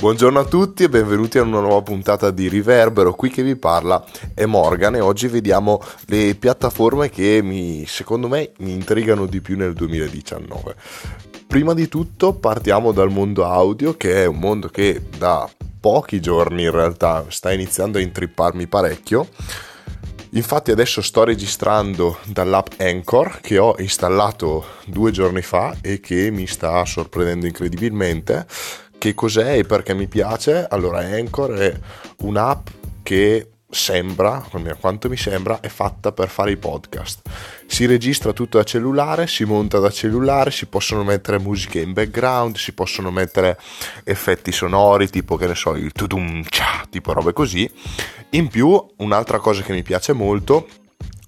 Buongiorno a tutti e benvenuti a una nuova puntata di Riverbero. Qui che vi parla è Morgan e oggi vediamo le piattaforme che mi, secondo me mi intrigano di più nel 2019. Prima di tutto partiamo dal mondo audio che è un mondo che da pochi giorni in realtà sta iniziando a intripparmi parecchio. Infatti adesso sto registrando dall'app Anchor che ho installato due giorni fa e che mi sta sorprendendo incredibilmente che cos'è e perché mi piace? Allora, Anchor è un'app che sembra, a quanto mi sembra, è fatta per fare i podcast. Si registra tutto da cellulare, si monta da cellulare, si possono mettere musiche in background, si possono mettere effetti sonori, tipo che ne so, il tudum cha, tipo robe così. In più, un'altra cosa che mi piace molto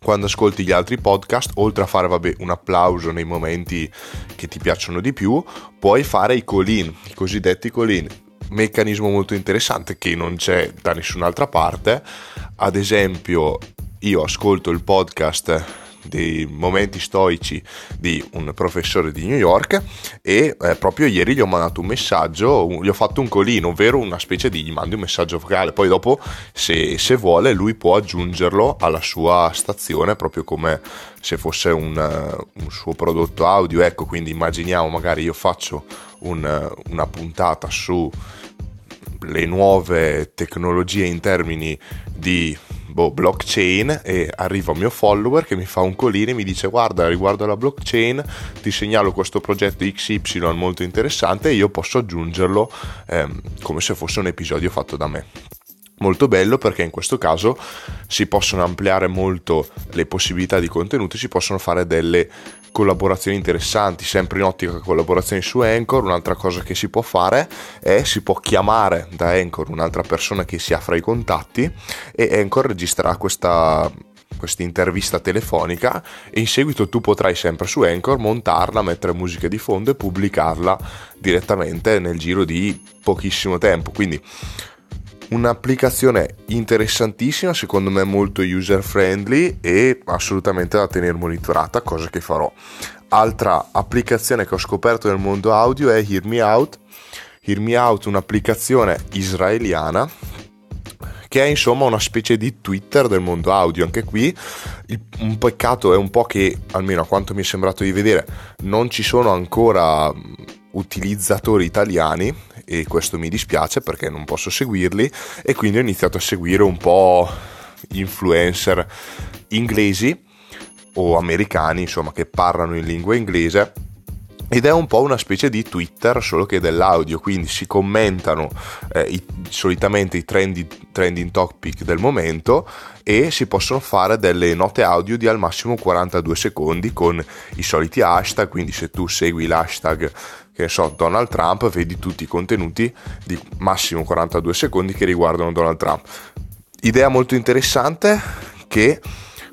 quando ascolti gli altri podcast, oltre a fare vabbè, un applauso nei momenti che ti piacciono di più, puoi fare i call-in, i cosiddetti call-in. Meccanismo molto interessante che non c'è da nessun'altra parte. Ad esempio, io ascolto il podcast dei momenti stoici di un professore di New York e eh, proprio ieri gli ho mandato un messaggio, gli ho fatto un colino, ovvero una specie di gli mandi un messaggio vocale, poi dopo se, se vuole lui può aggiungerlo alla sua stazione proprio come se fosse un, un suo prodotto audio, ecco quindi immaginiamo magari io faccio un, una puntata su le nuove tecnologie in termini di boh, blockchain e arriva un mio follower che mi fa un colino e mi dice guarda riguardo alla blockchain ti segnalo questo progetto XY molto interessante e io posso aggiungerlo ehm, come se fosse un episodio fatto da me. Molto bello perché in questo caso si possono ampliare molto le possibilità di contenuti, si possono fare delle collaborazioni interessanti, sempre in ottica collaborazioni su Anchor, un'altra cosa che si può fare è si può chiamare da Anchor un'altra persona che si ha fra i contatti e Anchor registrerà questa questa intervista telefonica e in seguito tu potrai sempre su Anchor montarla, mettere musica di fondo e pubblicarla direttamente nel giro di pochissimo tempo. Quindi un'applicazione interessantissima, secondo me molto user friendly e assolutamente da tenere monitorata, cosa che farò. Altra applicazione che ho scoperto nel mondo audio è Hear Me Out. Hear Me Out, un'applicazione israeliana che è insomma una specie di Twitter del mondo audio. Anche qui un peccato è un po' che, almeno a quanto mi è sembrato di vedere, non ci sono ancora utilizzatori italiani e questo mi dispiace perché non posso seguirli. E quindi ho iniziato a seguire un po' influencer inglesi o americani insomma che parlano in lingua inglese ed è un po' una specie di Twitter solo che dell'audio, quindi si commentano eh, i, solitamente i trendy, trending topic del momento e si possono fare delle note audio di al massimo 42 secondi con i soliti hashtag, quindi se tu segui l'hashtag che so Donald Trump vedi tutti i contenuti di massimo 42 secondi che riguardano Donald Trump. Idea molto interessante che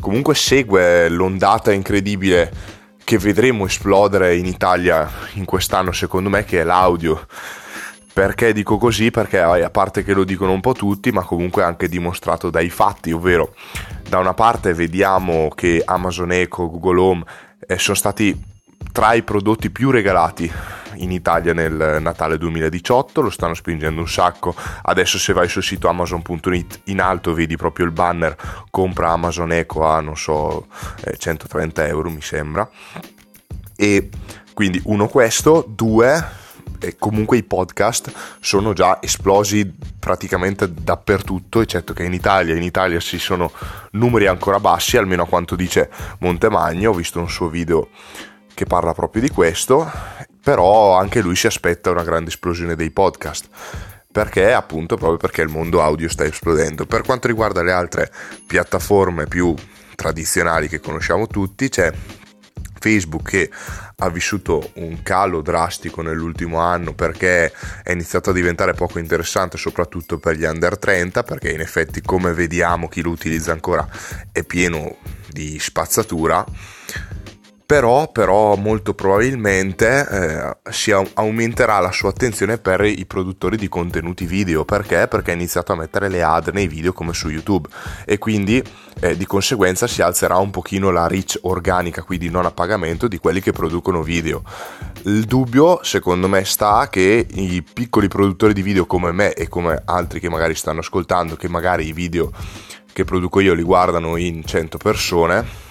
comunque segue l'ondata incredibile che vedremo esplodere in Italia in quest'anno, secondo me, che è l'audio. Perché dico così? Perché a parte che lo dicono un po' tutti, ma comunque anche dimostrato dai fatti, ovvero da una parte vediamo che Amazon Echo, Google Home eh, sono stati tra i prodotti più regalati in Italia nel Natale 2018, lo stanno spingendo un sacco. Adesso se vai sul sito amazon.it in alto vedi proprio il banner compra Amazon Eco a non so 130 eh, euro mi sembra. E quindi uno questo, due e comunque i podcast sono già esplosi praticamente dappertutto, eccetto che in Italia. In Italia ci sono numeri ancora bassi, almeno a quanto dice Montemagno. Ho visto un suo video che parla proprio di questo, però anche lui si aspetta una grande esplosione dei podcast. Perché? Appunto proprio perché il mondo audio sta esplodendo. Per quanto riguarda le altre piattaforme più tradizionali che conosciamo tutti, c'è Facebook che ha vissuto un calo drastico nell'ultimo anno perché è iniziato a diventare poco interessante soprattutto per gli under 30 perché in effetti come vediamo chi lo utilizza ancora è pieno di spazzatura però, però molto probabilmente eh, si aumenterà la sua attenzione per i produttori di contenuti video perché? Perché ha iniziato a mettere le ad nei video come su YouTube e quindi eh, di conseguenza si alzerà un pochino la reach organica, quindi non a pagamento di quelli che producono video. Il dubbio secondo me sta che i piccoli produttori di video come me e come altri che magari stanno ascoltando, che magari i video che produco io li guardano in 100 persone,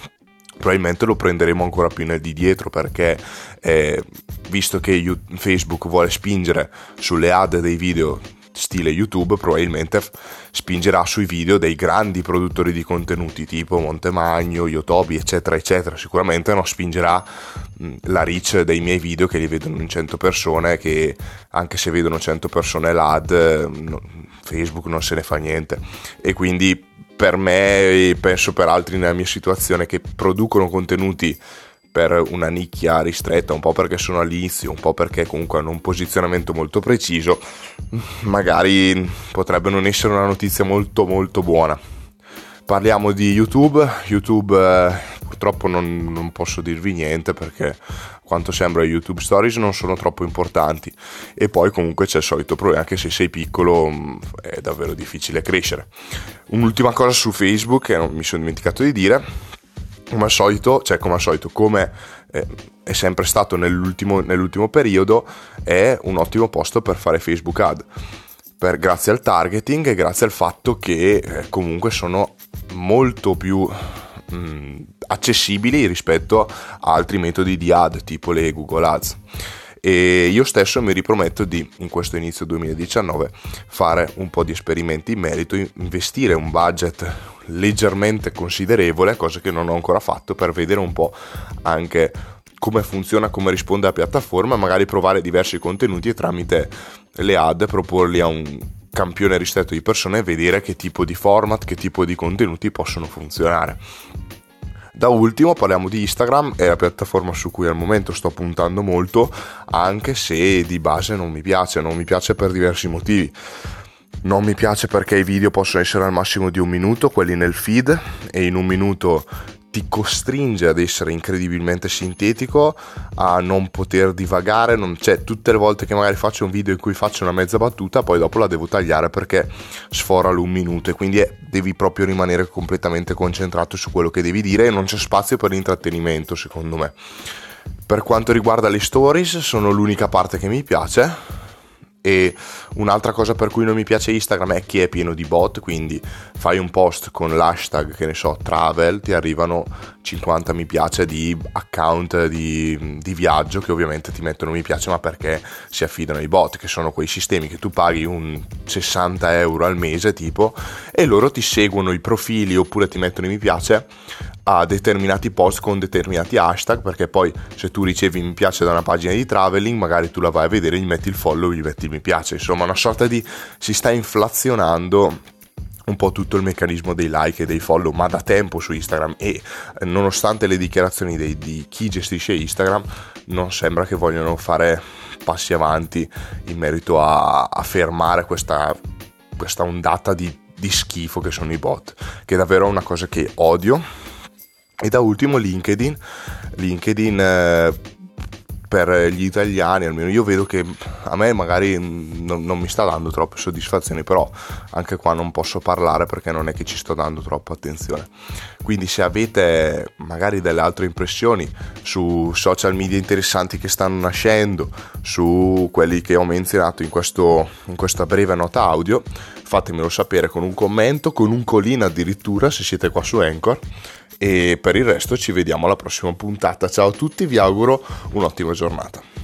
probabilmente lo prenderemo ancora più nel di dietro perché eh, visto che Facebook vuole spingere sulle ad dei video stile YouTube probabilmente spingerà sui video dei grandi produttori di contenuti tipo Montemagno, Yotobi eccetera eccetera. Sicuramente non spingerà la reach dei miei video che li vedono in 100 persone che anche se vedono 100 persone l'ad Facebook non se ne fa niente. E quindi per me e penso per altri nella mia situazione che producono contenuti per una nicchia ristretta, un po' perché sono all'inizio, un po' perché comunque hanno un posizionamento molto preciso, magari potrebbe non essere una notizia molto molto buona. Parliamo di YouTube, YouTube eh, purtroppo non, non, posso dirvi niente perché quanto sembra YouTube Stories non sono troppo importanti e poi comunque c'è il solito problema che se sei piccolo mm, è davvero difficile crescere. Un'ultima cosa su Facebook che mi sono dimenticato di dire, come al solito, cioè come al solito, come eh, è sempre stato nell'ultimo, nell'ultimo periodo, è un ottimo posto per fare Facebook ad. Per, grazie al targeting e grazie al fatto che eh, comunque sono molto più mh, mm, accessibili rispetto a altri metodi di ad tipo le Google Ads e io stesso mi riprometto di in questo inizio 2019 fare un po' di esperimenti in merito, investire un budget leggermente considerevole, cosa che non ho ancora fatto per vedere un po' anche come funziona, come risponde la piattaforma, magari provare diversi contenuti e tramite le ad proporli a un campione ristretto di persone e vedere che tipo di format, che tipo di contenuti possono funzionare. Da ultimo parliamo di Instagram, è la piattaforma su cui al momento sto puntando molto, anche se di base non mi piace, non mi piace per diversi motivi. Non mi piace perché i video possono essere al massimo di un minuto, quelli nel feed, e in un minuto ti costringe ad essere incredibilmente sintetico, a non poter divagare, non, cioè tutte le volte che magari faccio un video in cui faccio una mezza battuta, poi dopo la devo tagliare perché sfora l'un minuto e quindi è, devi proprio rimanere completamente concentrato su quello che devi dire e non c'è spazio per l'intrattenimento secondo me. Per quanto riguarda le stories, sono l'unica parte che mi piace e un'altra cosa per cui non mi piace Instagram è che è pieno di bot, quindi fai un post con l'hashtag, che ne so, travel, ti arrivano 50 mi piace di account di, di, viaggio che ovviamente ti mettono mi piace, ma perché si affidano ai bot, che sono quei sistemi che tu paghi un 60 euro al mese tipo e loro ti seguono i profili oppure ti mettono mi piace a determinati post con determinati hashtag perché poi se tu ricevi mi piace da una pagina di traveling magari tu la vai a vedere gli metti il follow gli metti il mi piace. Insomma una sorta di si sta inflazionando un po' tutto il meccanismo dei like e dei follow, ma da tempo su Instagram. E eh, nonostante le dichiarazioni dei, di chi gestisce Instagram, non sembra che vogliano fare passi avanti in merito a, a fermare questa, questa ondata di, di schifo che sono i bot, che è davvero una cosa che odio e da ultimo LinkedIn, LinkedIn eh, per gli italiani, almeno io vedo che a me magari non, non, mi sta dando troppe soddisfazioni, però anche qua non posso parlare perché non è che ci sto dando troppa attenzione. Quindi se avete magari delle altre impressioni su social media interessanti che stanno nascendo, su quelli che ho menzionato in, questo, in questa breve nota audio, fatemelo sapere con un commento, con un colino addirittura se siete qua su Anchor e per il resto ci vediamo alla prossima puntata. Ciao a tutti, vi auguro un'ottima giornata.